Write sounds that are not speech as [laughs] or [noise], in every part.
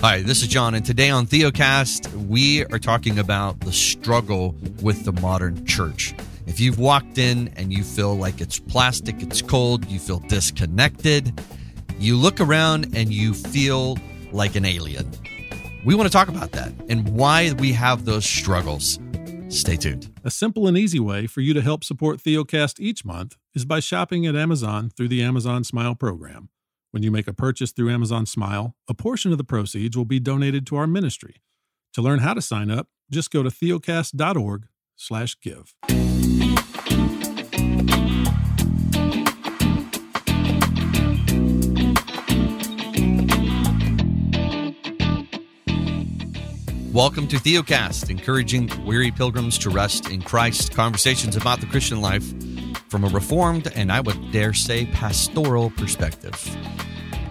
Hi, this is John, and today on Theocast, we are talking about the struggle with the modern church. If you've walked in and you feel like it's plastic, it's cold, you feel disconnected, you look around and you feel like an alien. We want to talk about that and why we have those struggles. Stay tuned. A simple and easy way for you to help support Theocast each month is by shopping at Amazon through the Amazon Smile program. When you make a purchase through Amazon Smile, a portion of the proceeds will be donated to our ministry. To learn how to sign up, just go to theocast.org/give. Welcome to Theocast, encouraging weary pilgrims to rest in Christ, conversations about the Christian life from a reformed and I would dare say pastoral perspective.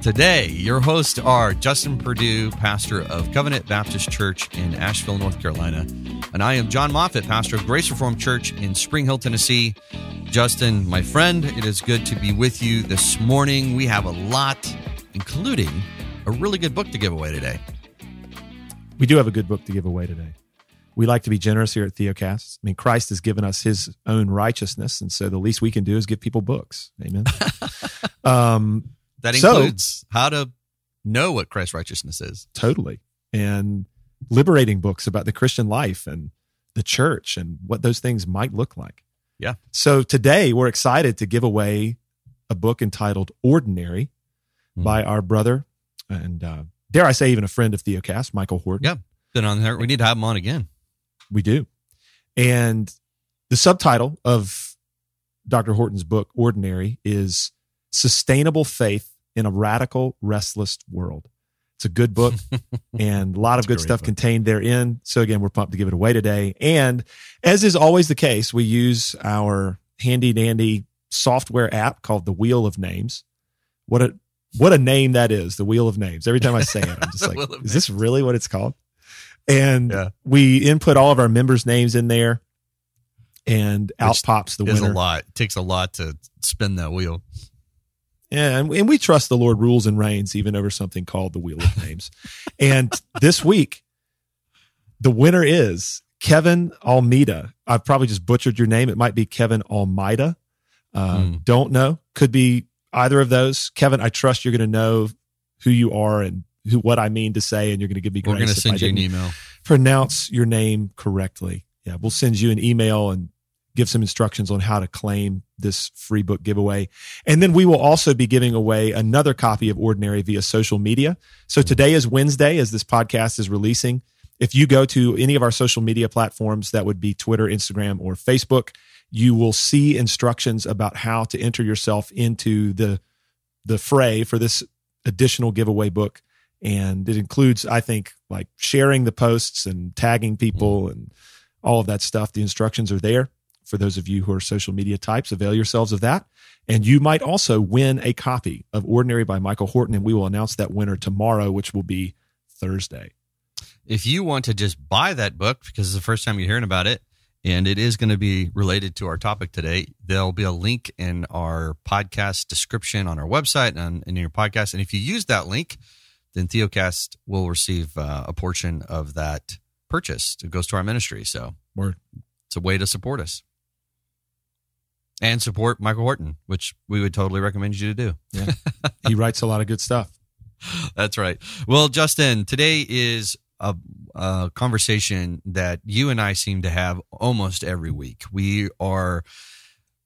Today, your hosts are Justin Perdue, pastor of Covenant Baptist Church in Asheville, North Carolina, and I am John Moffitt, pastor of Grace Reformed Church in Spring Hill, Tennessee. Justin, my friend, it is good to be with you this morning. We have a lot, including a really good book to give away today. We do have a good book to give away today. We like to be generous here at Theocast. I mean, Christ has given us his own righteousness, and so the least we can do is give people books. Amen. [laughs] um, that includes so, how to know what Christ's righteousness is. Totally. And liberating books about the Christian life and the church and what those things might look like. Yeah. So today we're excited to give away a book entitled Ordinary mm. by our brother and uh, dare I say, even a friend of Theocast, Michael Horton. Yeah, been on there. We need to have him on again. We do. And the subtitle of Dr. Horton's book, Ordinary, is Sustainable Faith in a Radical, Restless World. It's a good book [laughs] and a lot of good stuff book. contained therein. So, again, we're pumped to give it away today. And as is always the case, we use our handy dandy software app called the Wheel of Names. What a what a name that is, the Wheel of Names. Every time I say it, I'm just [laughs] like, is names. this really what it's called? And yeah. we input all of our members' names in there, and Which out pops the winner. a lot. It takes a lot to spin that wheel. And, and we trust the Lord rules and reigns even over something called the Wheel of [laughs] Names. and this week, the winner is Kevin Almeida. I've probably just butchered your name. It might be Kevin Almeida. Uh, mm. Don't know. Could be either of those. Kevin, I trust you're going to know who you are and who what I mean to say, and you're going to give me grace. We're going to send you an email. Pronounce your name correctly. Yeah, we'll send you an email and give some instructions on how to claim this free book giveaway. And then we will also be giving away another copy of Ordinary via social media. So today is Wednesday as this podcast is releasing. If you go to any of our social media platforms, that would be Twitter, Instagram, or Facebook, you will see instructions about how to enter yourself into the the fray for this additional giveaway book and it includes i think like sharing the posts and tagging people mm. and all of that stuff the instructions are there for those of you who are social media types avail yourselves of that and you might also win a copy of ordinary by michael horton and we will announce that winner tomorrow which will be thursday if you want to just buy that book because it's the first time you're hearing about it and it is going to be related to our topic today. There'll be a link in our podcast description on our website and in your podcast. And if you use that link, then Theocast will receive uh, a portion of that purchase. It goes to our ministry. So Word. it's a way to support us and support Michael Horton, which we would totally recommend you to do. Yeah. he writes a lot of good stuff. [laughs] That's right. Well, Justin, today is a, a conversation that you and I seem to have almost every week. We are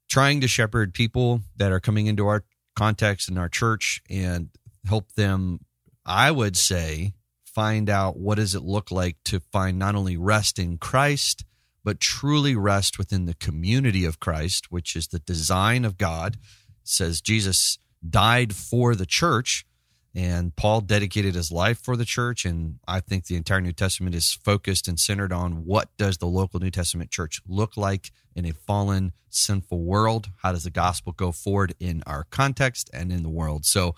trying to shepherd people that are coming into our context in our church and help them, I would say, find out what does it look like to find not only rest in Christ, but truly rest within the community of Christ, which is the design of God. It says Jesus died for the church and Paul dedicated his life for the church. And I think the entire New Testament is focused and centered on what does the local New Testament church look like in a fallen, sinful world? How does the gospel go forward in our context and in the world? So,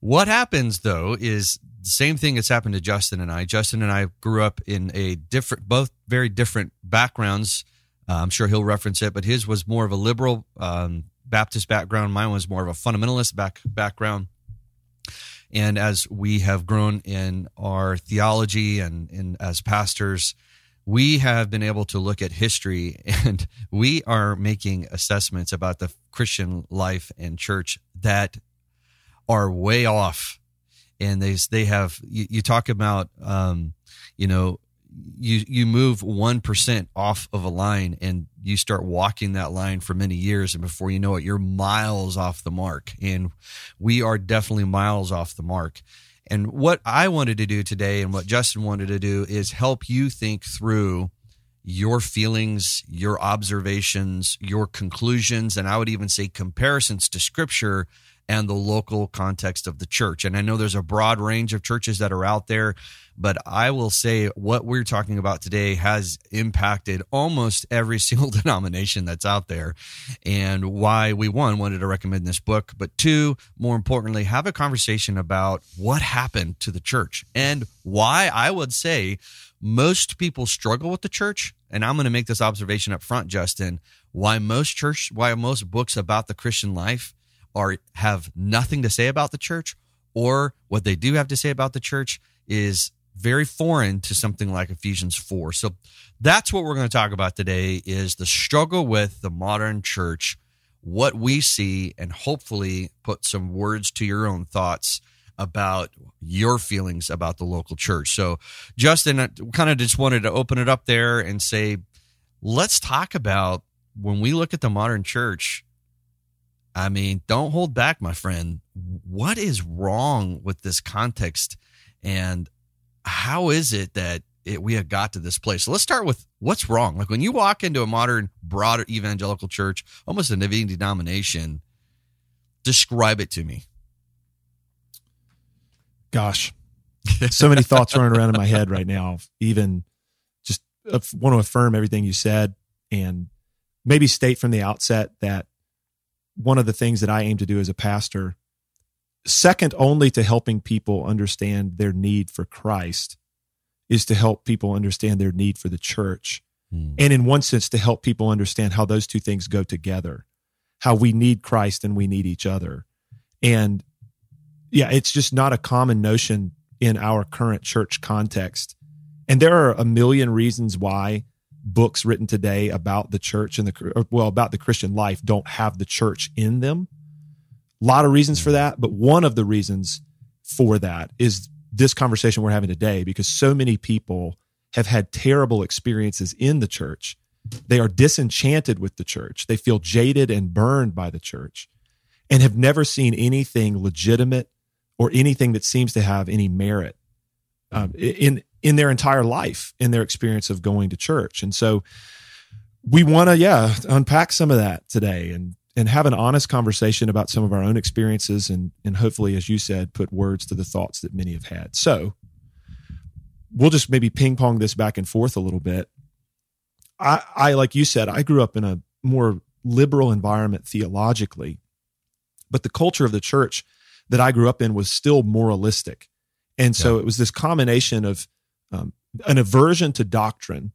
what happens though is the same thing that's happened to Justin and I. Justin and I grew up in a different, both very different backgrounds. Uh, I'm sure he'll reference it, but his was more of a liberal um, Baptist background. Mine was more of a fundamentalist back background And as we have grown in our theology and, and as pastors, we have been able to look at history [laughs] and we are making assessments about the Christian life and church that are way off. And they, they have, you, you talk about, um, you know, you you move 1% off of a line and you start walking that line for many years. And before you know it you're miles off the mark. And we are definitely miles off the mark. And what I wanted to do today and what Justin wanted to do is help you think through your feelings, your observations, your conclusions, and I would even say comparisons to scripture and the local context of the church. And I know there's a broad range of churches that are out there, but I will say what we're talking about today has impacted almost every [laughs] single denomination that's out there. And why we, one, wanted to recommend this book, but two, more importantly, have a conversation about what happened to the church and why I would say most people struggle with the church. And I'm going to make this observation up front, Justin, why most church, why most books about the Christian life are have nothing to say about the church or what they do have to say about the church is very foreign to something like Ephesians 4. So that's what we're going to talk about today is the struggle with the modern church, what we see and hopefully put some words to your own thoughts about your feelings about the local church. So Justin I kind of just wanted to open it up there and say let's talk about when we look at the modern church I mean, don't hold back, my friend. What is wrong with this context? And how is it that it, we have got to this place? So let's start with what's wrong. Like when you walk into a modern, broader evangelical church, almost a Naveen denomination, describe it to me. Gosh, [laughs] so many thoughts running around in my head right now. Even just uh, want to affirm everything you said and maybe state from the outset that one of the things that I aim to do as a pastor, second only to helping people understand their need for Christ, is to help people understand their need for the church. Hmm. And in one sense, to help people understand how those two things go together, how we need Christ and we need each other. And yeah, it's just not a common notion in our current church context. And there are a million reasons why books written today about the church and the well about the Christian life don't have the church in them. A lot of reasons for that, but one of the reasons for that is this conversation we're having today because so many people have had terrible experiences in the church. They are disenchanted with the church. They feel jaded and burned by the church and have never seen anything legitimate or anything that seems to have any merit um, in in their entire life in their experience of going to church. And so we want to, yeah, unpack some of that today and, and have an honest conversation about some of our own experiences and, and hopefully, as you said, put words to the thoughts that many have had. So we'll just maybe ping pong this back and forth a little bit. I, I, like you said, I grew up in a more liberal environment theologically, but the culture of the church that I grew up in was still moralistic. And so yeah. it was this combination of um, an aversion to doctrine,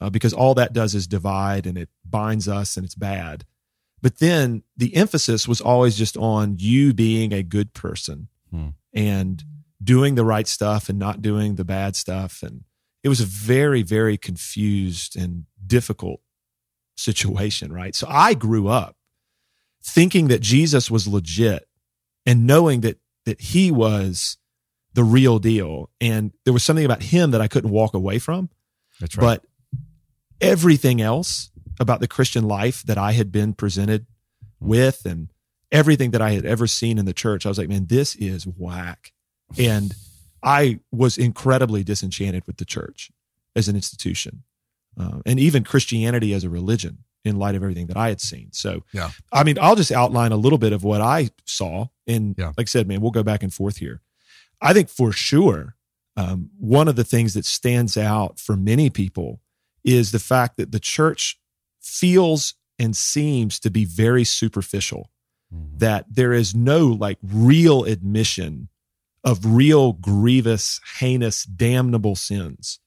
uh, because all that does is divide and it binds us and it's bad. But then the emphasis was always just on you being a good person hmm. and doing the right stuff and not doing the bad stuff. And it was a very, very confused and difficult situation, right? So I grew up thinking that Jesus was legit and knowing that that he was the real deal. And there was something about him that I couldn't walk away from. That's right. But everything else about the Christian life that I had been presented with and everything that I had ever seen in the church, I was like, man, this is whack. And I was incredibly disenchanted with the church as an institution uh, and even Christianity as a religion in light of everything that I had seen. So, yeah. I mean, I'll just outline a little bit of what I saw. And yeah. like I said, man, we'll go back and forth here. I think for sure, um, one of the things that stands out for many people is the fact that the church feels and seems to be very superficial, mm-hmm. that there is no like real admission of real grievous, heinous, damnable sins.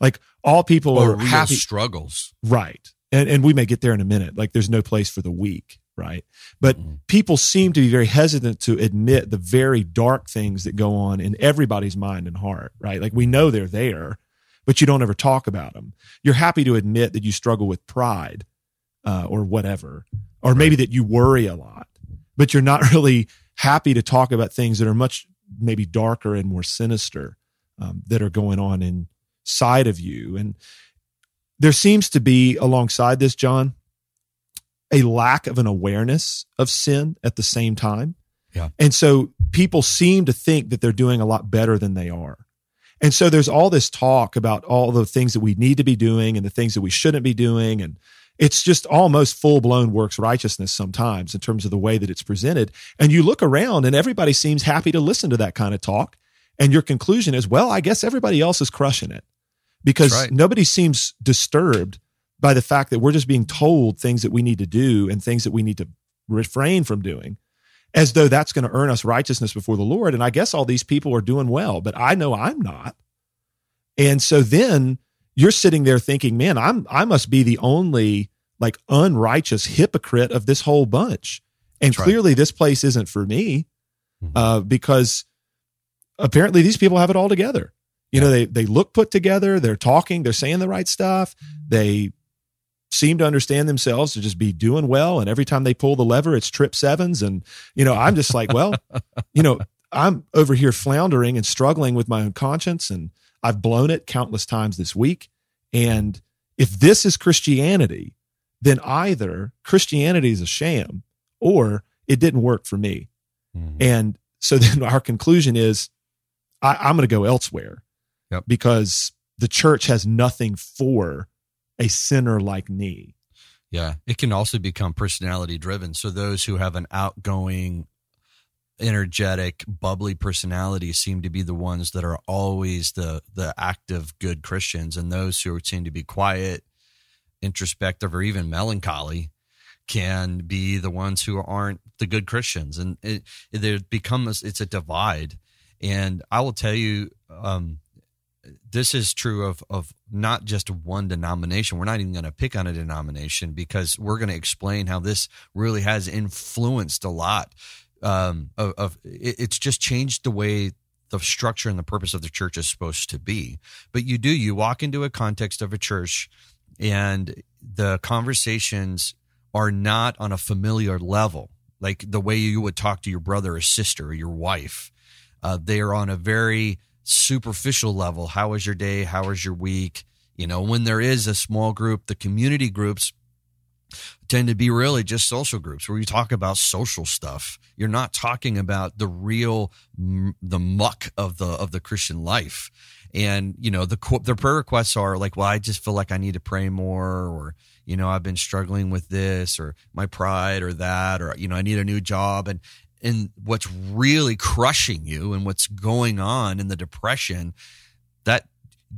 Like all people or are happy struggles. Right. And, and we may get there in a minute. Like there's no place for the weak right? But Mhm. people seem to be very hesitant to admit the very dark things that go on in everybody's mind and heart, right? Like we know they're there, but you don't ever talk about them. You're happy to admit that you struggle with pride uh, or whatever, or maybe that you worry a lot, but you're not [laughs] really happy to talk about things that are much maybe darker and more sinister um, that are going on inside of you. And there seems to be alongside this, John, a lack of an awareness of sin at the same time. Yeah. And so people seem to think that they're doing a lot better than they are. And so there's all this talk about all the things that we need to be doing and the things that we shouldn't be doing. And it's just almost full blown works righteousness sometimes in terms of the way that it's presented. And you look around and everybody seems happy to listen to that kind of talk. And your conclusion is, well, I guess everybody else is crushing it because right. nobody seems disturbed by the fact that we're just being told things that we need to do and things that we need to refrain from doing as though that's going to earn us righteousness before the Lord. And I guess all these people are doing well, but I know I'm not. And so then you're sitting there thinking, man, I'm I must be the only like unrighteous hypocrite of this whole bunch. And That's right. clearly this place isn't for me Mhm. uh, because apparently these people have it all together. You know, they they look put together, they're talking, they're saying the right stuff, they seem to understand themselves to just be doing well. And every time they pull the lever, it's trip sevens. And, you know, I'm just like, well, you know, I'm over here floundering and struggling with my own conscience. And I've blown it countless times this week. And if this is Christianity, then either Christianity is a sham or it didn't work for me. Mhm. And so then our conclusion is I, I'm going to go elsewhere Yep. because the church has nothing for a sinner like me. Yeah, it can also become personality driven. So those who have an outgoing, energetic, bubbly personality seem to be the ones that are always the the active good Christians, and those who seem to be quiet, introspective, or even melancholy can be the ones who aren't the good Christians, and it there becomes it's a divide. And I will tell you, um, this is true of of not just one denomination. We're not even going to pick on a denomination because we're going to explain how this really has influenced a lot. Um, of, of it, it's just changed the way the structure and the purpose of the church is supposed to be. But you do you walk into a context of a church, and the conversations are not on a familiar level, like the way you would talk to your brother or sister or your wife. Uh, they are on a very superficial level. How was your day? How was your week? You know, when there is a small group, the community groups tend to be really just social groups where you talk about social stuff. You're not talking about the real the muck of the of the Christian life. And you know, the qu- the prayer requests are like, well, I just feel like I need to pray more or you know, I've been struggling with this or my pride or that or you know, I need a new job and and what's really crushing you and what's going on in the depression that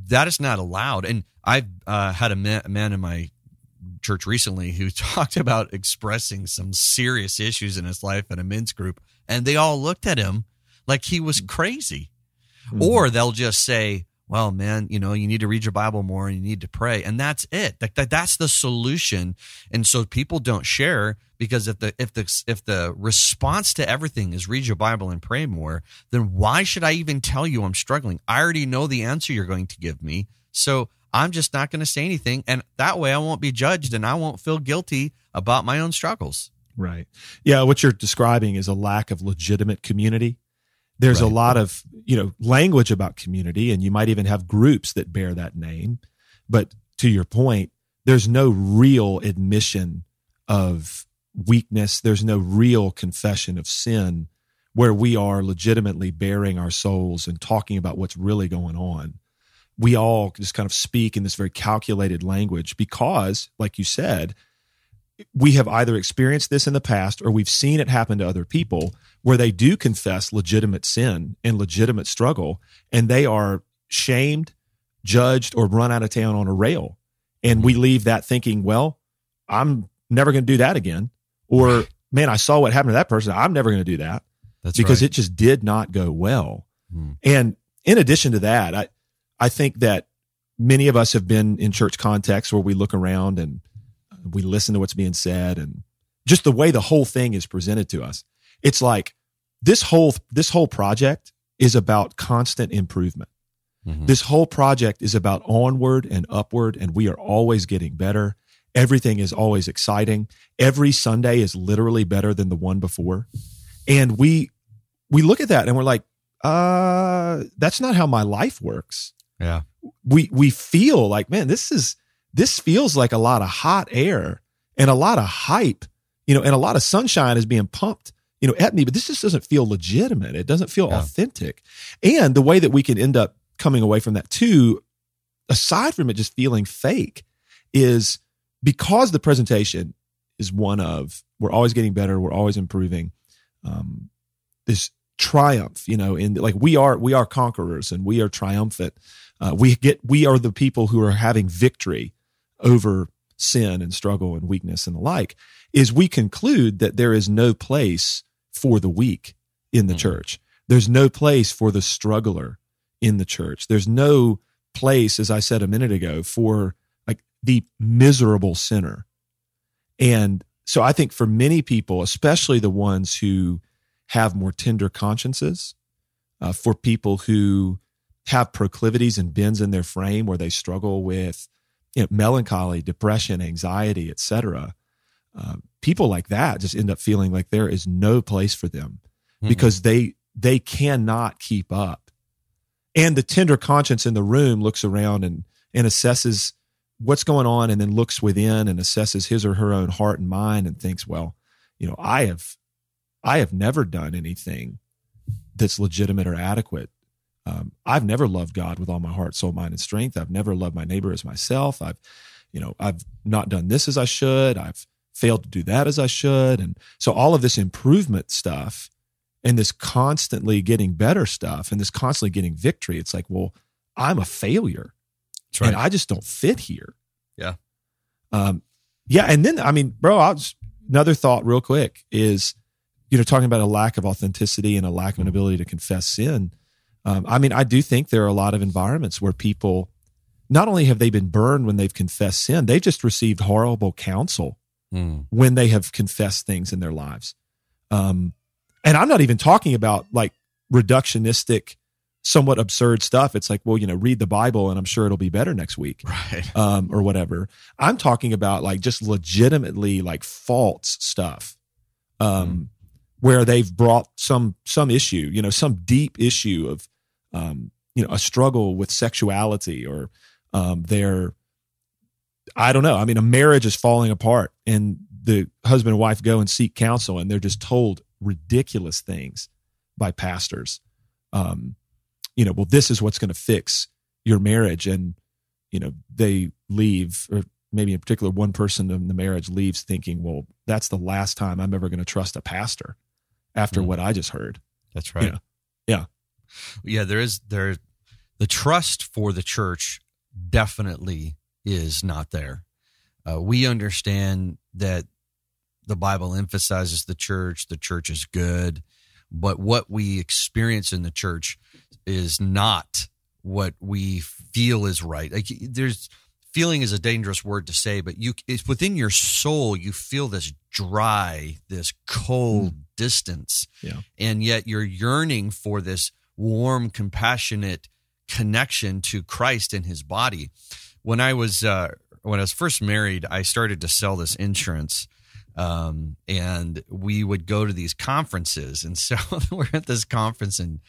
that is not allowed. And i've uh, had a man, a man in my church recently who [laughs] talked about expressing some serious issues in his life in a men's group and they all looked at him like he was crazy. Or they'll just say well man you know you need to read your bible more and you need to pray and that's it that, that, that's the solution and so people don't share because if the if the if the response to everything is read your bible and pray more then why should i even tell you i'm struggling i already know the answer you're going to give me so i'm just not going to say anything and that way i won't be judged and i won't feel guilty about my own struggles Right. Yeah. What you're describing is a lack of legitimate community. There's a lot of, you know, language about community, and you might even have groups that bear that name. But to your point, there's no real admission of weakness. There's no real confession of sin where we are legitimately bearing our souls and talking about what's really going on. We all just kind of speak in this very calculated language because, like you said, we have either experienced this in the past or we've seen it happen to other people where they do confess legitimate sin and legitimate struggle and they are shamed, judged, or run out of town on a rail. And we leave that thinking, well, I'm never going to do that again. Or, man, I saw what happened to that person. I'm never going to do that that's because right. it just did not go well. Hmm. And in addition to that, I, I think that many of us have been in church contexts where we look around and we listen to what's being said and just the way the whole thing is presented to us. It's like this whole this whole project is about constant improvement. Mhm. This whole project is about onward and upward, and we are always getting better. Everything is always exciting. Every Sunday is literally better than the one before. And we we look at that and we're like, uh, that's not how my life works. Yeah. We we feel like, man, this is this feels like a lot of hot air and a lot of hype, you know, and a lot of sunshine is being pumped, you know, at me, but this just doesn't feel legitimate. It doesn't feel Yeah. authentic. And the way that we can end up coming away from that too, aside from it just feeling fake, is because the presentation is one of we're always getting better, we're always improving. Um, this triumph, you know, in like we are we are conquerors and we are triumphant. Uh, we get we are the people who are having victory over sin and struggle and weakness and the like. Is we conclude that there is no place for the weak in the Mhm. church. There's no place for the struggler in the church. There's no place, as I said a minute ago, for like the miserable sinner. And so I think for many people, especially the ones who have more tender consciences, uh, for people who have proclivities and bends in their frame where they struggle with you know, melancholy, depression, anxiety, etc. Uh, people like that just end up feeling like there is no place for them Mhm. because they they cannot keep up. And the tender conscience in the room looks around and and assesses what's going on and then looks within and assesses his or her own heart and mind and thinks, well, you know, I have I have never done anything that's legitimate or adequate. Um, I've never loved God with all my heart, soul, mind, and strength. I've never loved my neighbor as myself. I've, you know, I've not done this as I should. I've failed to do that as I should. And so all of this improvement stuff and this constantly getting better stuff and this constantly getting victory, it's like, well, I'm a failure That's right. and I just don't fit here. Yeah. Um, yeah. And then, I mean, bro, I'll just, another thought real quick is, you know, talking about a lack of authenticity and a lack of an ability to confess sin. Um, I mean, I do think there are a lot of environments where people, not only have they been burned when they've confessed sin, they just received horrible counsel Mm. when they have confessed things in their lives. Um, and I'm not even talking about like reductionistic, somewhat absurd stuff. It's like, well, you know, read the Bible and I'm sure it'll be better next week Right. [laughs] um, or whatever. I'm talking about like just legitimately like false stuff, um, where they've brought some some issue, you know, some deep issue of, um, you know, a struggle with sexuality or um, their, I don't know. I mean, a marriage is falling apart, and the husband and wife go and seek counsel, and they're just told ridiculous things by pastors. Um, you know, well, this is what's going to fix your marriage, and you know they leave or maybe in particular one person in the marriage leaves thinking well that's the last time i'm ever going to trust a pastor after Mm. what i just heard That's right. Yeah. Yeah. Yeah, there is there the trust for the church definitely is not there. Uh, we understand that the Bible emphasizes the church, the church is good, but what we experience in the church is not what we feel is right. Like there's feeling is a dangerous word to say, but you it's within your soul you feel this dry, this cold distance. Yeah. And yet you're yearning for this warm, compassionate connection to Christ and his body. When I was uh when I was first married, I started to sell this insurance. Um, and we would go to these conferences. And so [laughs] we're at this conference in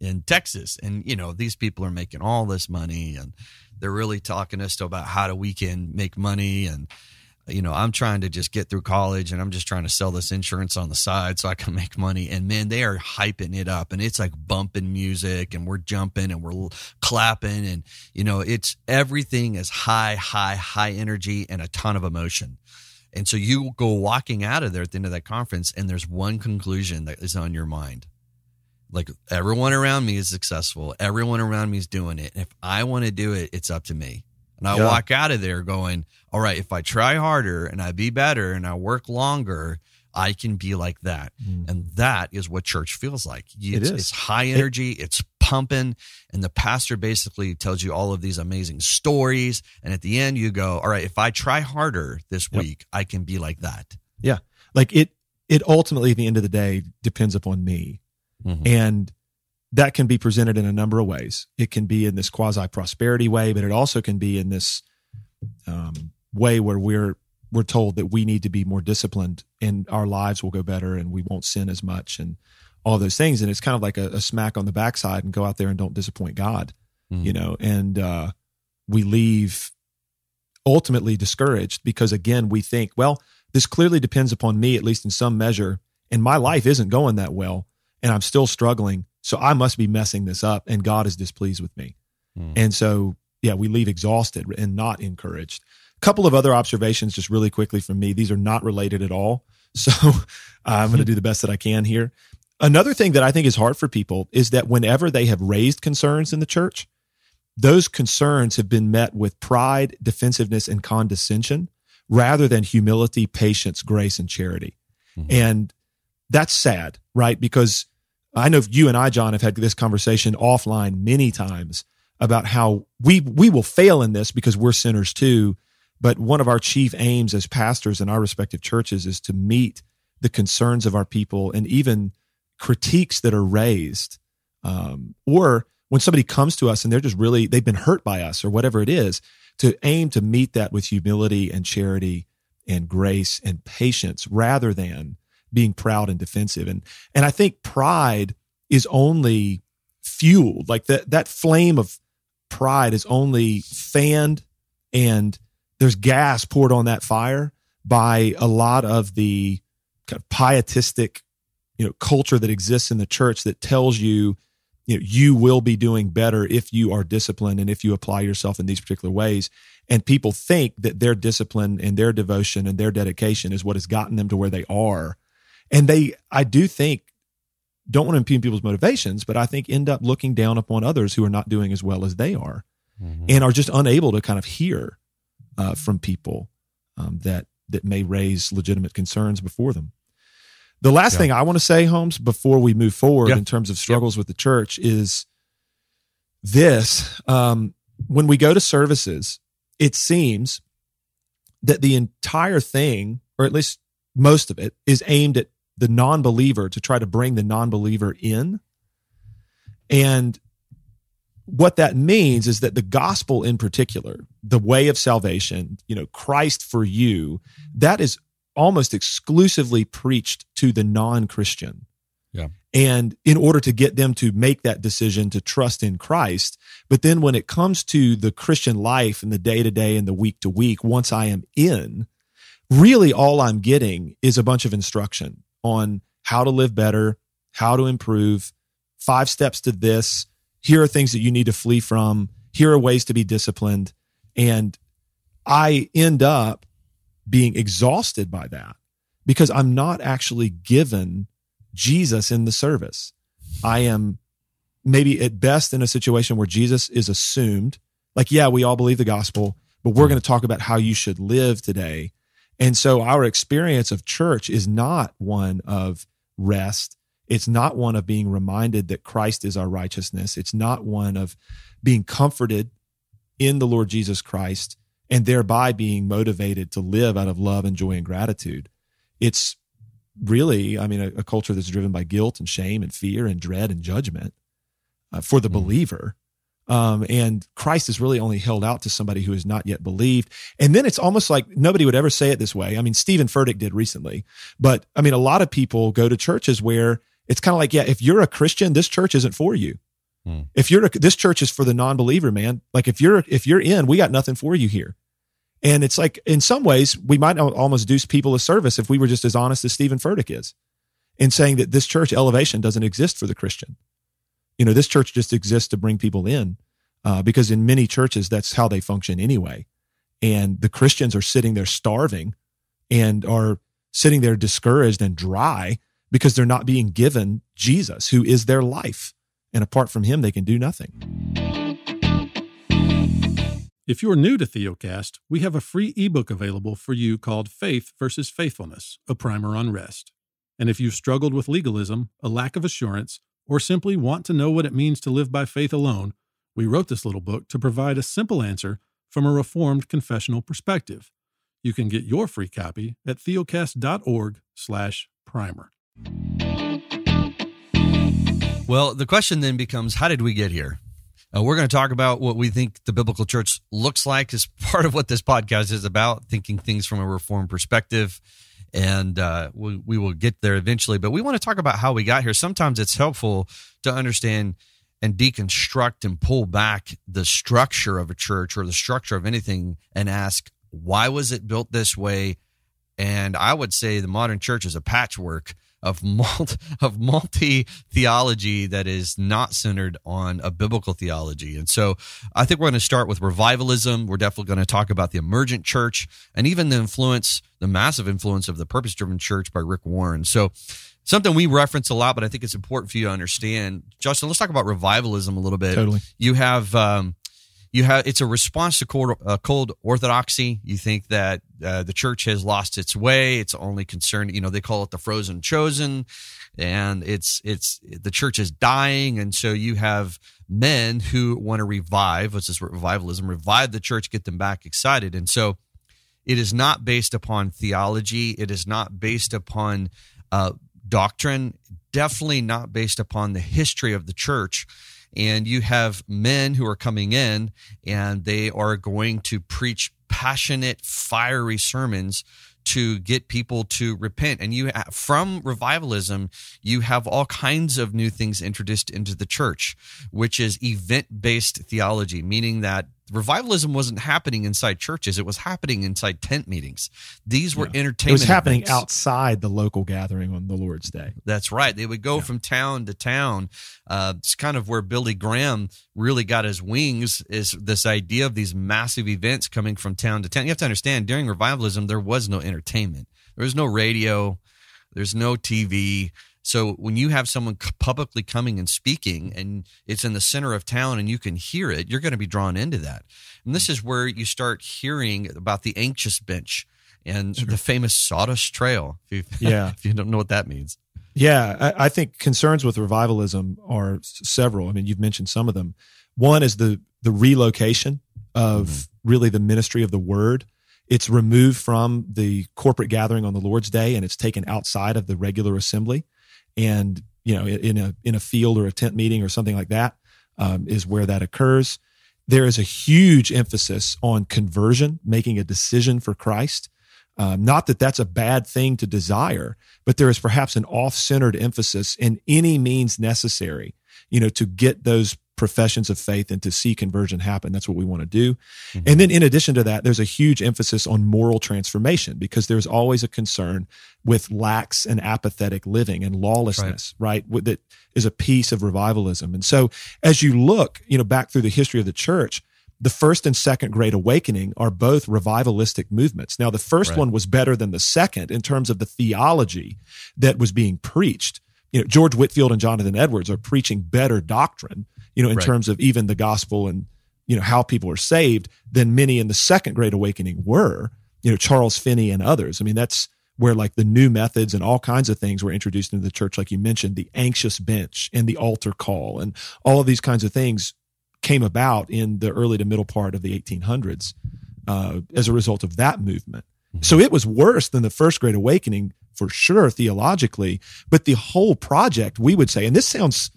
in Texas. And, you know, these people are making all this money and they're really talking to us about how do we can make money. And, you know, I'm trying to just get through college and I'm just trying to sell this insurance on the side so I can [laughs] make money. And man, they are hyping it up and it's like bumping music and we're jumping and we're clapping. And, you know, it's everything is high, high, high energy and a ton of emotion. And so you go walking out of there at the end of that conference and there's one conclusion that is on your mind like everyone around me is successful everyone around me is doing it and if i want to do it it's up to me and i Yeah. walk out of there going all right if i try harder and i be better and i work longer i can be like that and that is what church feels like You- It it's, it's high energy it's pumping and the pastor basically tells you all of these amazing stories and at the end you go all right if i try harder this Yep. week i can be like that Yeah. Like it, it ultimately at the end of the day depends upon me. Mhm. And that can be presented in a number of ways. It can be in this quasi prosperity way, but it also can be in this um, way where we're we're told that we need to be more disciplined and our lives will go better and we won't sin as much and all those things. And it's kind of like a, a smack on the backside and go out there and don't disappoint God, Mhm. you know. And uh, we leave ultimately discouraged because again we think, well, this clearly depends upon me at least in some measure, and my life isn't going that well, and I'm still struggling. So I must be messing this up, and God is displeased with me. Mm. And so, yeah, we leave exhausted and not encouraged. A couple of other observations, just really quickly from me. These are not related at all. [laughs] So I'm going to do the best that I can here. Another thing that I think is hard for people is that whenever they have raised concerns in the church, those concerns have been met with pride, defensiveness, and condescension rather than humility, patience, grace, and charity. Mhm. And that's sad, right? Because I know you and I, John, have had this conversation offline many times about how we we will fail in this because we're sinners too. But one of our chief aims as pastors in our respective churches is to meet the concerns of our people and even critiques that are raised, um, or when somebody comes to us and they're just really they've been hurt by us or whatever it is, to aim to meet that with humility and charity and grace and patience rather than being proud and defensive. And and I think pride is only fueled like that that flame of pride is only fanned and there's gas poured on that fire by a lot of the kind of pietistic you know culture that exists in the church that tells you you know you will be doing better if you are disciplined and if you apply yourself in these particular ways and people think that their discipline and their devotion and their dedication is what has gotten them to where they are and they i do think don't want to impugn people's motivations but i think end up looking down upon others who are not doing as well as they are Mhm. and are just unable to kind of hear uh, from people um, that that may raise legitimate concerns before them. The last Yeah. thing I want to say, Holmes, before we move forward Yeah. in terms of struggles with the church is this: um, when we go to services, it seems that the entire thing, or at least most of it, is aimed at the non-believer to try to bring the non-believer in, and what that means is that the gospel in particular the way of salvation you know christ for you that is almost exclusively preached to the non-christian. Yeah. and in order to get them to make that decision to trust in christ but then when it comes to the christian life and the day to day and the week to week once i am in really all i'm getting is a bunch of instruction on how to live better how to improve five steps to this. Here are things that you need to flee from. Here are ways to be disciplined. And i end up being exhausted by that because i'm not actually given jesus in the service. I am maybe at best in a situation where jesus is assumed. Like yeah we all believe the gospel but we're hmm. going to talk about how you should live today and so our experience of church is not one of rest it's not one of being reminded that Christ is our righteousness. It's not one of being comforted in the Lord Jesus Christ and thereby being motivated to live out of love and joy and gratitude. It's really, I mean, a, a culture that's driven by guilt and shame and fear and dread and judgment uh, for the Mhm. believer. Um, and Christ is really only held out to somebody who has not yet believed. And then it's almost like nobody would ever say it this way. I mean, Stephen Furtick did recently, but I mean, a lot of people go to churches where it's kind of like, yeah, if you're a Christian, this church isn't for you. Hmm. If you're a, this church is for the non-believer, man. Like if you're if you're in, we got nothing for you here. And it's like in some ways we might almost do people a service if we were just as honest as Stephen Furtick is in saying that this church elevation doesn't exist for the Christian. You know, this church just exists to bring people in uh, because in many churches that's how they function anyway. And the Christians are sitting there starving and are sitting there discouraged and dry because they're not being given Jesus, who is their life. And apart from him, they can do nothing. If you're new to Theocast, we have a free ebook available for you called Faith versus Faithfulness, a primer on rest. And if you've struggled with legalism, a lack of assurance, or simply want to know what it means to live by faith alone, we wrote this little book to provide a simple answer from a reformed confessional perspective. You can get your free copy at theocast.org slash primer. Well, the question then becomes how did we get here? Uh, we're going to talk about what we think the biblical church looks like as [laughs] part of what this podcast is about, thinking things from a reformed perspective. And uh, we, we will get there eventually. But we want to talk about how we got here. Sometimes it's helpful to understand and deconstruct and pull back the structure of a church or the structure of anything and ask, why was it built this way? And I would say the modern church is a patchwork of multi, [laughs] of multi theology that is not centered on a biblical theology. And so I think we're going to start with revivalism. We're definitely going to talk about the emergent church and even the influence, the massive influence of the purpose driven church by Rick Warren. So something we reference a lot, but I think it's important for you to understand. Justin, let's talk about revivalism a little bit. Totally. You have, um, you have it's a response to cold, uh, cold orthodoxy. You think that uh, the church has lost its way. It's only concerned, you know, they call it the frozen chosen, and it's it's the church is dying, and so you have men who want to revive, which is revivalism, revive the church, get them back excited, and so it is not based upon theology. It is not based upon uh, doctrine. Definitely not based upon the history of the church and you have men who are coming in and they are going to preach passionate fiery sermons to get people to repent. And you from revivalism you have all kinds of new things introduced into the church which is event based theology meaning that revivalism wasn't happening inside churches; it was happening inside tent meetings. These were yeah. entertainment. It was happening events. outside the local gathering on the Lord's Day. That's right. They would go yeah. from town to town. Uh, it's kind of where Billy Graham really got his wings. Is this idea of these massive events coming from town to town? You have to understand. During revivalism, there was no entertainment. There was no radio. There's no TV. So when you have someone publicly coming and speaking and it's in the center of town and you can hear it, you're going to be drawn into that. And this is where you start hearing about the anxious bench and sure. the famous sawdust trail. If [laughs] yeah. if you don't know what that means. Yeah. I, I think concerns with revivalism are several. I mean, you've mentioned some of them. One is the, the relocation of mm-hmm. really the ministry of the word it's removed from the corporate gathering on the Lord's Day and it's taken outside of the regular assembly and you know in a in a field or a tent meeting or something like that um, is where that occurs. There is a huge emphasis on conversion, making a decision for Christ. Um, not that that's a bad thing to desire, but there is perhaps an off-centered emphasis in any means necessary, you know, to get those professions of faith and to see conversion happen. That's what we want to do. Mm-hmm. And then in addition to that, there's a huge emphasis on moral transformation because there's always a concern with lax and apathetic living and lawlessness, right? right? That is a piece of revivalism. And so as you look, you know, back through the history of the church, the first and second great awakening are both revivalistic movements. Now, the first right. one was better than the second in terms of the theology that was being preached. You know, George Whitefield and Jonathan Edwards are preaching better doctrine you know, in right. terms of even the gospel and, you know, how people are saved than many in the second great awakening were, you know, Charles Finney and others. I mean, that's where like the new methods and all kinds of things were introduced into the church. Like you mentioned, the anxious bench and the altar call and all of these kinds of things came about in the early to middle part of the 1800s uh, as a result of that movement. Mm-hmm. So it was worse than the first great awakening for sure theologically, but the whole project, we would say, and this sounds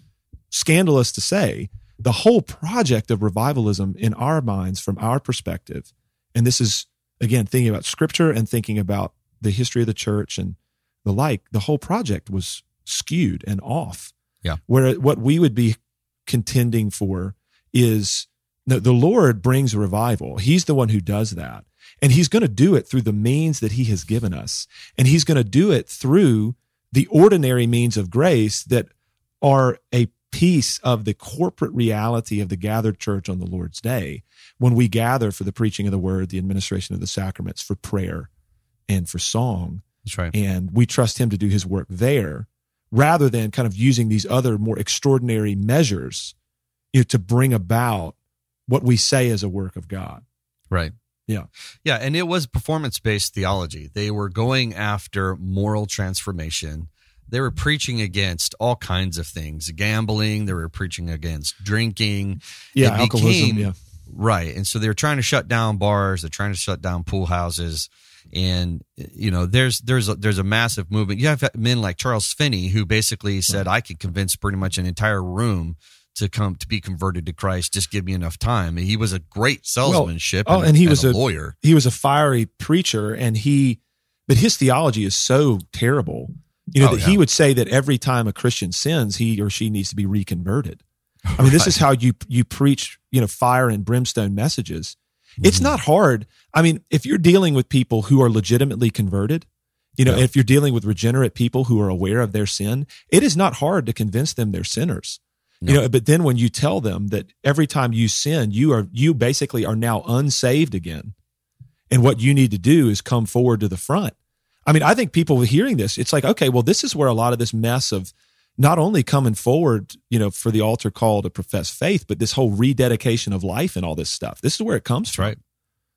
scandalous to say, the whole project of revivalism in our minds, from our perspective, and this is again thinking about scripture and thinking about the history of the church and the like, the whole project was skewed and off. Yeah. Where what we would be contending for is the, the Lord brings revival. He's the one who does that. And he's going to do it through the means that he has given us. And he's going to do it through the ordinary means of grace that are a piece of the corporate reality of the gathered church on the Lord's day when we gather for the preaching of the word, the administration of the sacraments, for prayer and for song. That's right. And we trust him to do his work there rather than kind of using these other more extraordinary measures you know, to bring about what we say is a work of God. Right. Yeah. Yeah. And it was performance based theology. They were going after moral transformation they were preaching against all kinds of things gambling they were preaching against drinking. Yeah it alcoholism became, yeah. Right and so they were trying to shut down bars they're trying to shut down pool houses and you know there's there's a, there's a massive movement. You have men like charles finney who basically said i could convince pretty much an entire room to come to be converted to christ just give me enough time. And he was a great salesmanship well, oh, and, he was a, a lawyer. he was a fiery preacher and he but his theology is so terrible you know Oh, that yeah. he would say that every time a christian sins he or she needs to be reconverted. [laughs] I mean this is how you you preach you know fire and brimstone messages. It's Mhm. not hard. I mean if you're dealing with people who are legitimately converted you know Yeah. if you're dealing with regenerate people who are aware of their sin it is not hard to convince them they're sinners. You know but then when you tell them that every time you sin you are you basically are now unsaved again. And what you need to do is come forward to the front i mean i think people were hearing this it's like okay well this is where a lot of this mess of not only coming forward you know for the altar call to profess faith but this whole rededication of life and all this stuff this is where it comes from right.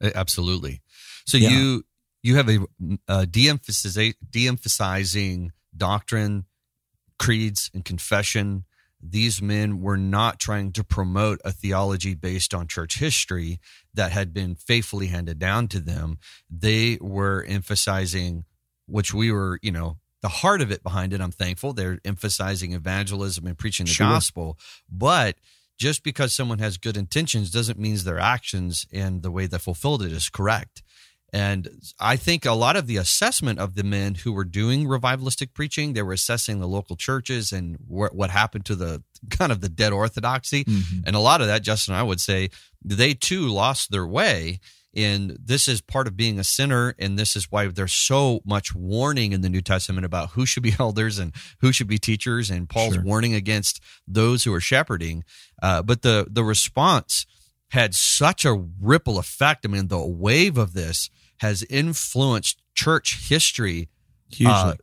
Absolutely. So Yeah. you you have a, a de-emphasizing doctrine, creeds, and confession. These men were not trying to promote a theology based on church history that had been faithfully handed down to them. They were emphasizing, which we were, you know, the heart of it behind it. I'm thankful they're emphasizing evangelism and preaching the Sure. gospel, but just because someone has good intentions doesn't mean their actions and the way they fulfilled it is correct. And I think a lot of the assessment of the men who were doing revivalistic preaching, they were assessing the local churches and wh- what happened to the kind of the dead orthodoxy. Mhm. And a lot of that, Justin, I would say, they too lost their way. And this is part of being a sinner. And this is why there's so much warning in the New Testament about who should be [laughs] elders and who should be teachers. And Paul's Sure. warning against those who are shepherding. Uh, but the, the response had such a ripple effect. I mean, the wave of this has influenced church history hugely uh,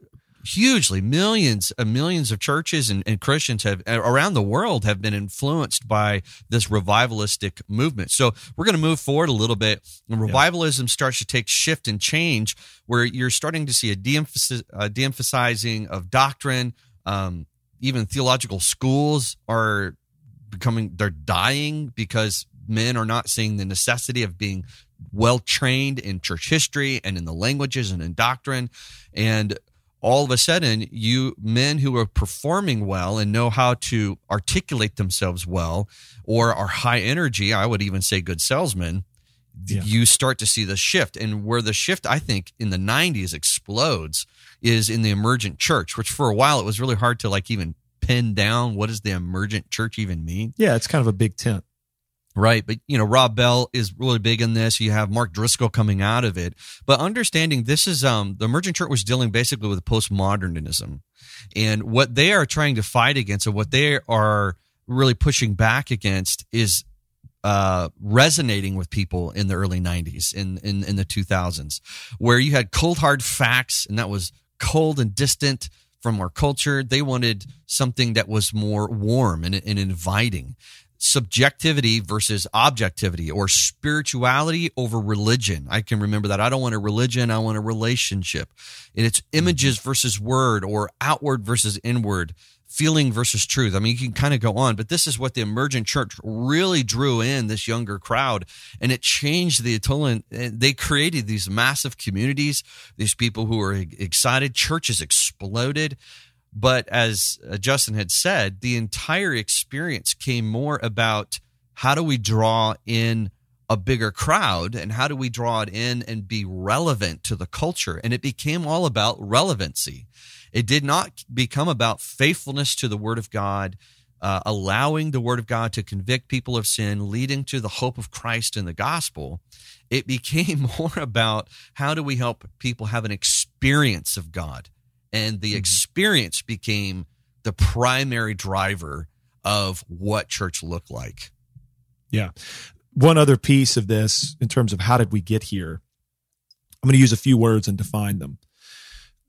hugely. Millions and millions of churches and, and christians have around the world have been influenced by this revivalistic movement. So we're going to move forward a little bit. And revivalism starts to take shift and change where you're starting to see a de-emphasis, uh, de-emphasizing of doctrine. Um, even theological schools are becoming they're dying because men are not seeing the necessity of being well trained in church history and in the languages and in doctrine. And all of a sudden you men who are performing well and know how to articulate themselves well or are high energy i would even say good salesmen Yeah. you start to see the shift. And where the shift i think in the 90s explodes is in the emergent church which for a while it was really hard to like even pin down what does the emergent church even mean. Yeah it's kind of a big tent Right. But, you know, Rob Bell is really big in this. You have Mark Driscoll coming out of it. But understanding this is, um, the emergent church was dealing basically with postmodernism. And what they are trying to fight against and what they are really pushing back against is, uh, resonating with people in the early 90s, in, in, in the 2000s, where you had cold, hard facts, and that was cold and distant from our culture. They wanted something that was more warm and, and inviting subjectivity versus objectivity or spirituality over religion. I can remember that. I don't want a religion, I want a relationship. And it's mm-hmm. images versus word or outward versus inward, feeling versus truth. I mean, you can kind of go on, but this is what the emergent church really drew in this younger crowd and it changed the total. Eh, they created these massive communities, these people who were excited, churches exploded. But as uh, Justin had said, the entire experience came more about how do we draw in a bigger crowd and how do we draw it in and be relevant to the culture? And it became all about relevancy. It did not become about faithfulness to the Word of God, uh, allowing the Word of God to convict people of sin, leading to the hope of Christ in the gospel. It became [laughs] more about how do we help people have an experience of God? And the mm-hmm. experience became the primary driver of what church looked like. Yeah. One other piece of this in terms of how did we get here, I'm going to use a few words and define them.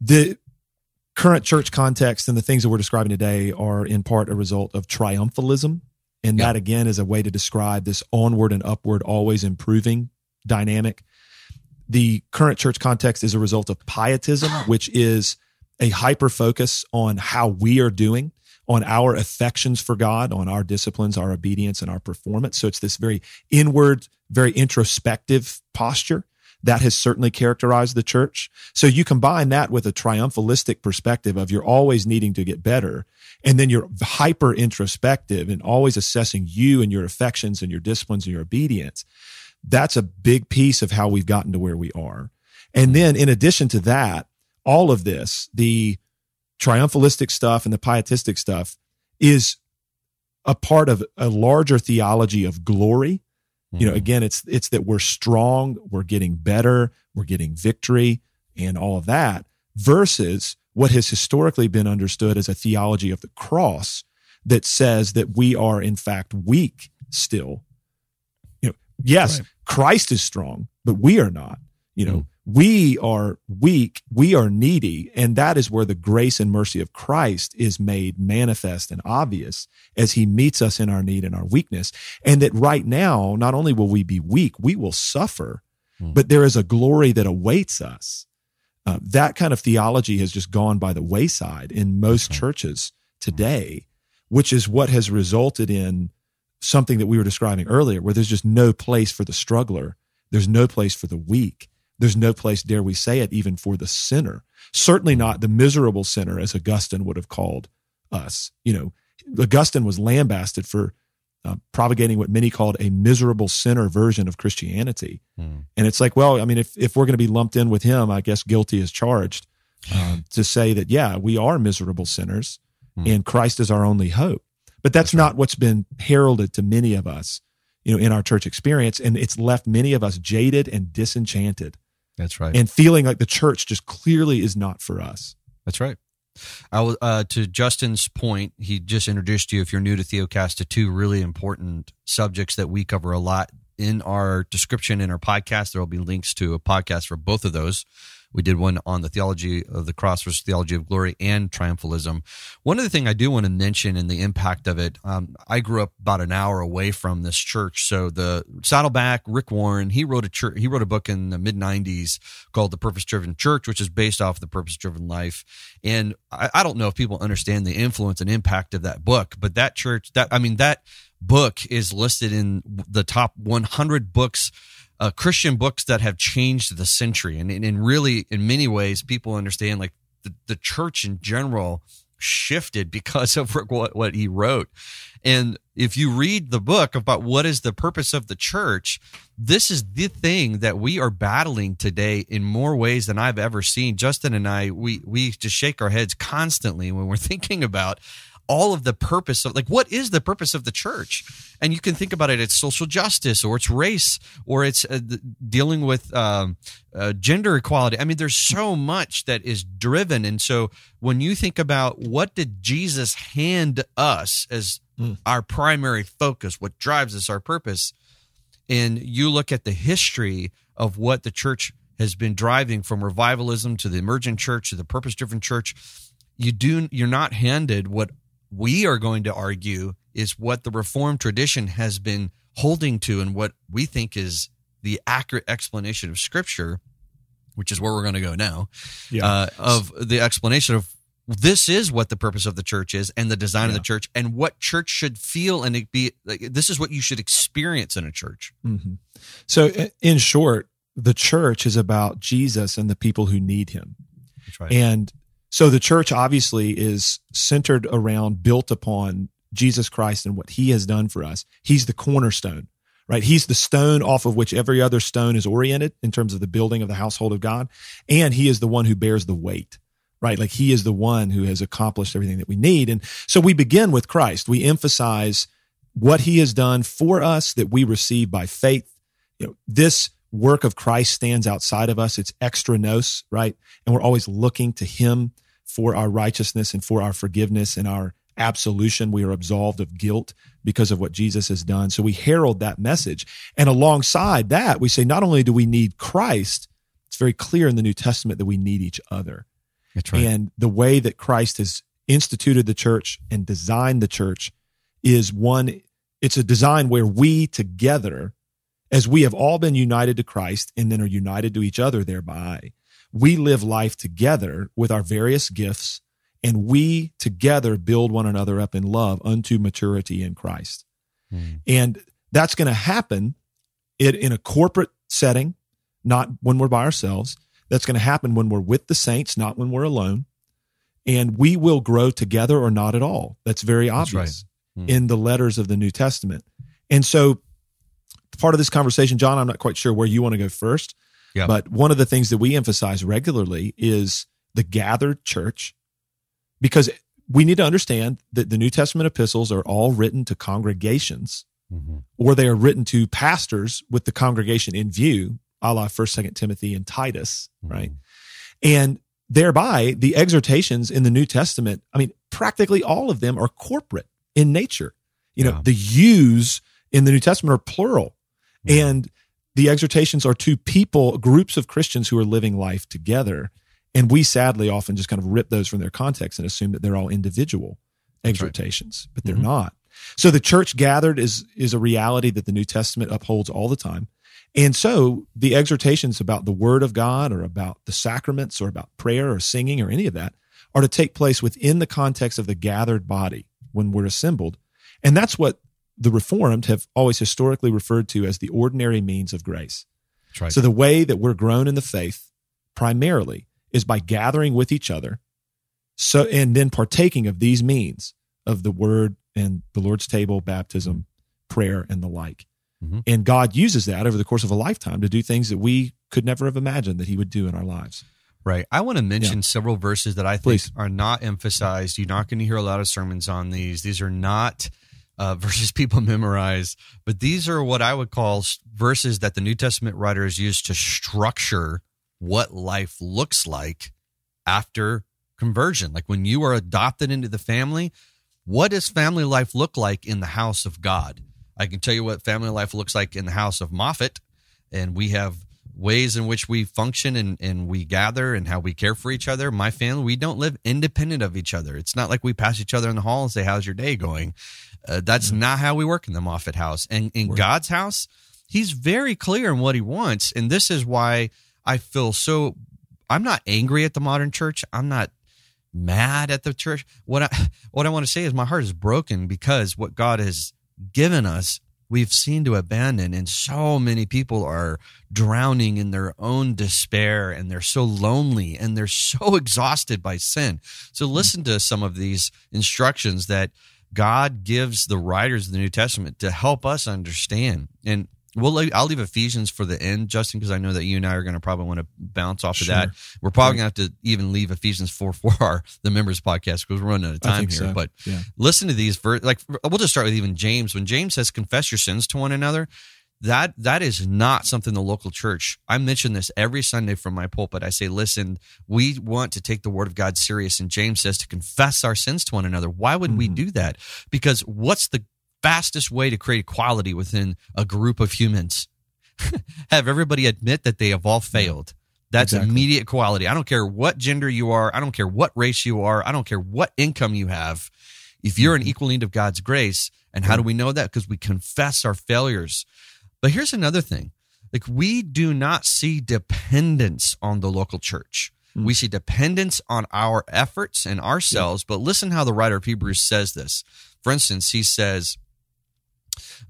The current church context and the things that we're describing today are in part a result of triumphalism. And Yeah. that again is a way to describe this onward and upward, always improving dynamic. The current church context is a result of pietism, [gasps] which is a hyper focus on how we are doing, on our affections for God, on our disciplines, our obedience, and our performance. So it's this very inward, very introspective posture That has certainly characterized the church. So you combine that with a triumphalistic perspective of you're always needing to get better. And then you're hyper introspective and always assessing you and your affections and your disciplines and your obedience. That's a big piece of how we've gotten to where we are. And then in addition to that, all of this, the triumphalistic stuff and the pietistic stuff is a part of a larger theology of glory. You know, Mhm. again, it's it's that we're strong, we're getting better, we're getting victory and all of that versus what has historically been understood as a theology of the cross that says that we are in fact weak still. You know, yes, Right. Christ is strong, but we are not. You know, Mm. We are weak, we are needy, and that is where the grace and mercy of Christ is made manifest and obvious as he meets us in our need and our weakness. And that right now, not only will we be weak, we will suffer, Mm. but there is a glory that awaits us. Uh, that kind of theology has just gone by the wayside in most right. churches today, which is what has resulted in something that we were describing earlier, where there's just no place for the struggler. There's no place for the weak. There's no place, dare we say it, even for the sinner. Certainly not the miserable sinner, as Augustine would have called us. You know, Augustine was lambasted for uh, propagating what many called a miserable sinner version of Christianity. Mm. And it's like, well, I mean, if, if we're going to be lumped in with him, I guess guilty is charged [sighs] um, to say that, yeah, we are miserable sinners Hmm. and Christ is our only hope. But that's, That's not what's been heralded to many of us, you know, in our church experience. And it's left many of us jaded and disenchanted That's right. and feeling like the church just clearly is not for us. That's right. I will, uh, to Justin's point, he just introduced you, if you're new to Theocast, to two really important subjects that we cover a lot in our description in our podcast. There will be links to a podcast for both of those. We did one on the theology of the cross versus theology of glory and triumphalism. One other thing I do want to mention and the impact of it. Um, I grew up about an hour away from this church, so the Saddleback Rick Warren he wrote a church, he wrote a book in the mid '90s called The Purpose Driven Church, which is based off of the Purpose Driven Life. And I, I don't know if people understand the influence and impact of that book, but that church, that I mean, that book is listed in the top 100 books uh, Christian books that have changed the century. And, and, and really, in many ways, people understand like the, the church in general shifted because [laughs] of what, what he wrote. And if you read the book about what is the purpose of the church, this is the thing that we are battling today in more ways than I've ever seen. Justin and I, we, we just shake our heads constantly when we're [laughs] thinking about all of the purpose of like what is the purpose of the church and you can think about it it's social justice or it's race or it's uh, dealing with um, uh, gender equality i mean there's so much that is driven and so when you think about what did jesus hand us as Mm. our primary focus what drives us our purpose and you look at the history of what the church has been driving from revivalism to the emergent church to the purpose driven church you do you're not handed what we are going to argue is what the reformed tradition has been holding to and what we think is the accurate explanation of scripture which is where we're going to go now Yeah. uh, of the explanation of this is what the purpose of the church is and the design of the church and what church should feel and it be like this is what you should experience in a church Mhm. So, in short, the church is about Jesus and the people who need him. That's right. And so the church obviously is centered around, built upon Jesus Christ and what he has done for us. He's the cornerstone, right? He's the stone off of which every other stone is oriented in terms of the building of the household of God. And he is the one who bears the weight, right? Like he is the one who has accomplished everything that we need. And so we begin with Christ. We emphasize what he has done for us that we receive by faith. You know, this work of Christ stands outside of us. It's extra nos, right? And we're always looking to him for our righteousness and for our forgiveness and our absolution. We are absolved of guilt because of what Jesus has done. So we herald that message. And alongside that, we say not only do we need Christ, it's very clear in the New Testament that we need each other. That's right. And the way that Christ has instituted the church and designed the church is one, it's a design where we together, as we have all been united to Christ and then are united to each other thereby, we live life together with our various gifts and we together build one another up in love unto maturity in Christ. Mm. And that's going to happen it, in a corporate setting not when we're by ourselves. That's going to happen when we're with the saints, not when we're alone. And we will grow together or not at all. That's very That's obvious right. Hmm. in the letters of the New Testament. And so, part of this conversation, John, I'm not quite sure where you want to go first. Yeah. But one of the things that we emphasize regularly is the gathered church, because we need to understand that the New Testament epistles are all written to congregations Mhm. or they are written to pastors with the congregation in view, a la First, Second Timothy, and Titus, right? Mhm. And thereby, the exhortations in the New Testament, I mean, practically all of them are corporate in nature. You know, Yeah. the yous in the New Testament are plural, And the exhortations are to people, groups of Christians who are living life together. And we sadly often just kind of rip those from their context and assume that they're all individual That's right. exhortations, but they're Mhm. not. So the church gathered is is a reality that the New Testament upholds all the time. And so the exhortations about the word of God or about the sacraments or about prayer or singing or any of that are to take place within the context of the gathered body when we're assembled. And that's what the reformed have always historically referred to as the ordinary means of grace. Right. So the way that we're grown in the faith primarily is by gathering with each other. So and then partaking of these means of the word and the Lord's table, baptism, prayer, and the like. Mhm. And God uses that over the course of a lifetime to do things that we could never have imagined that He would do in our lives. Right. I want to mention several verses that I think Please. are not emphasized. You're not going to hear a lot of sermons on these. These are not uh, [laughs] verses people memorize, but these are what I would call verses that the New Testament writers use to structure what life looks like after conversion. Like when you are adopted into the family, what does family life look like in the house of God? I can tell you what family life looks like in the house of Moffitt, and we have ways in which we function and, and we gather and how we care for each other. My family, we don't live independent of each other. It's not like we pass each other in the hall and say, How's your day going? Uh, that's not how we work in the Moffitt house. And in. God's house, He's very clear in what He wants. And this is why I feel so. I'm not angry at the modern church. I'm not mad at the church. What I [laughs] what I want to say is my heart is broken because what God has given us we've seen to abandon and so many people are drowning in their own despair and they're so lonely and they're so [laughs] exhausted by sin. So mm. listen to some of these instructions that God gives the writers of the New Testament to help us understand. And we'll leave, I'll leave Ephesians for the end, Justin, because I know that you and I are going to probably want to bounce off Sure. of that. We're probably going to have to even leave Ephesians 4 for [laughs] our the members podcast because we're running out of time here. so. But Yeah. listen to these ver- like we'll just start with even James. When James says confess your sins to one another, that that is not something the local church. I mention this every Sunday from my pulpit. I say, listen, we want to take the word of God serious, and James says to confess our sins to one another. Why would we Mhm. do that? Because what's the fastest way to create equality within a group of humans? [laughs] Have everybody admit that they have all failed. That's Exactly. immediate equality. I don't care what gender you are. I don't care what race you are. I don't care what income you have. If you're an equal need of God's grace, and how do we know that? Because we confess our failures. But here's another thing like, we do not see dependence on the local church. Mm. We see dependence on our efforts and ourselves. But listen how the writer of Hebrews says this. For instance, he says,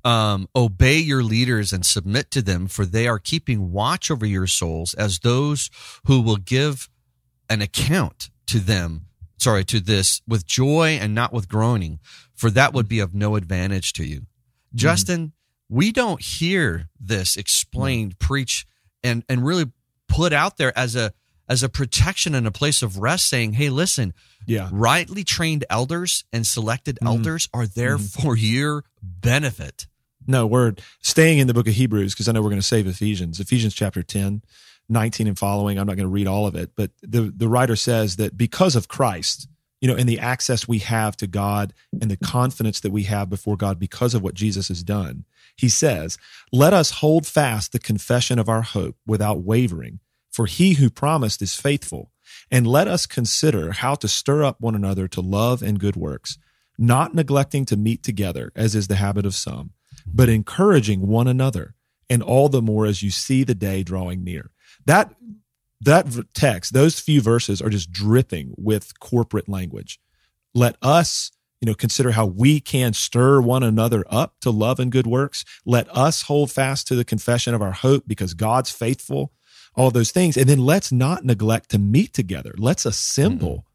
um, obey your leaders and submit to them, for they are keeping watch over your souls as those who will give an account to them. Sorry, to this with joy and not with groaning, for that would be of no advantage to you. Justin, we don't hear this explained, preach, and and really put out there as a as a protection and a place of rest, saying, "Hey, listen, Yeah. rightly trained elders and selected Mhm. elders are there Mhm. for your benefit." No, we're staying in the book of Hebrews because I know we're going to save Ephesians. Ephesians chapter 10, 19 and following. I'm not going to read all of it, but the, the writer says that because of Christ, you know, and the access we have to God and the confidence that we have before God because of what Jesus has done, he says, let us hold fast the confession of our hope without wavering, for he who promised is faithful. And let us consider how to stir up one another to love and good works, not neglecting to meet together, as is the habit of some, but encouraging one another, and all the more as you see the day drawing near. That that text, those few verses are just dripping with corporate language. Let us, you know, consider how we can stir one another up to love and good works. Let us hold fast to the confession of our hope because God's faithful. All those things. And then let's not neglect to meet together. Let's assemble.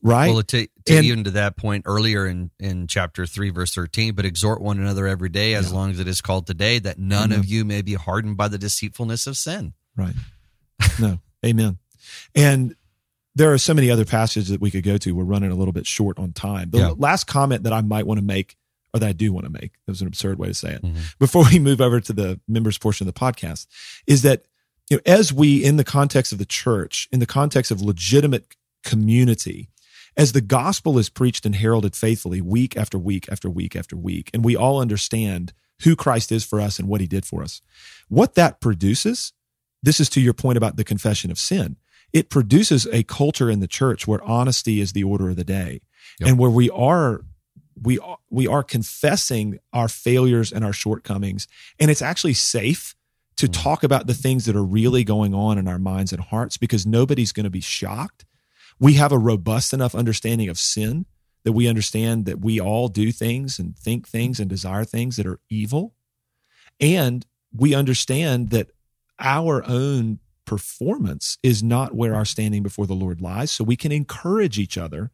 Right. Well, to, to And- even to that point earlier in, in chapter 3, verse 13, but exhort one another every day as Yeah. long as it is called today, that none Amen. of you may be hardened by the deceitfulness of sin. Right. No. Amen. And there are so many other passages that we could go to. We're running a little bit short on time. The Yeah. last comment that I might want to make, or that I do want to make, that was an absurd way to say it, Mhm. before we move over to the members portion of the podcast, is that you know, as we, in the context of the church, in the context of legitimate community, as the gospel is preached and heralded faithfully week after week after week after week, and we all understand who Christ is for us and what he did for us, what that produces, this is to your point about the confession of sin. It produces a culture in the church where honesty is the order of the day Yep. and where we are we are, we are confessing our failures and our shortcomings and it's actually safe to Mm. talk about the things that are really going on in our minds and hearts because nobody's going to be shocked we have a robust enough understanding of sin that we understand that we all do things and think things and desire things that are evil and we understand that our own performance is not where our standing before the Lord lies. So we can encourage each other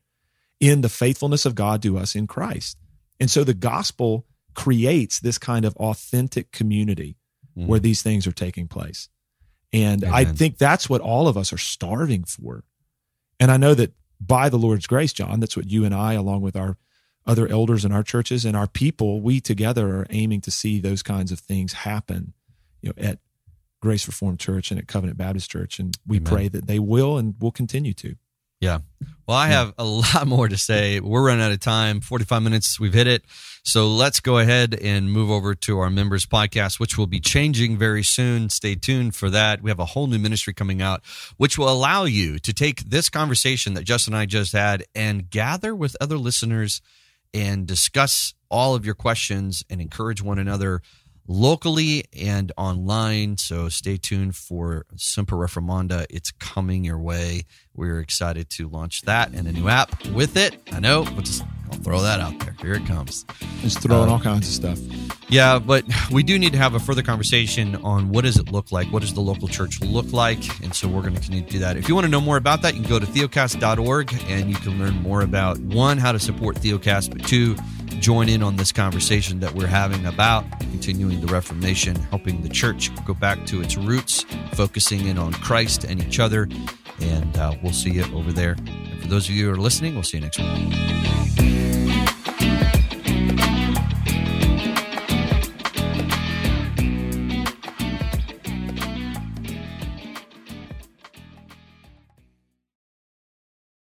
in the faithfulness of God to us in Christ. And so the gospel creates this kind of authentic community Mhm. where these things are taking place. And I think that's what all of us are starving for. And I know that by the Lord's grace, John, that's what you and I, along with our other elders in our churches and our people, we together are aiming to see those kinds of things happen, you know, at Grace Reformed Church and at Covenant Baptist Church. And we Amen. pray that they will and will continue to. Well, I have a [laughs] lot more to say. We're running out of time. 45 minutes, we've hit it. So let's go ahead and move over to our members podcast, which will be changing very soon. Stay tuned for that. We have a whole new ministry coming out, which will allow you to take this conversation that Justin and I just had and gather with other listeners and discuss all of your questions and encourage one another locally and online. So stay tuned for Semper Reformanda. It's coming your way. We're excited to launch that and a new app with it. I know, but just I'll throw that out there. Here it comes. Just throwing Uh, all kinds of stuff. Yeah, but we do need to have a further conversation on what does it look like? What does the local church look like? And so we're going to continue to do that. If you want to know more about that, you can go to theocast.org and you can learn more about one, how to support Theocast, but two, join in on this conversation that we're having about continuing the Reformation, helping the church go back to its roots, focusing in on Christ and each other. And uh, we'll see you over there. And for those of you who are listening, we'll see you next week.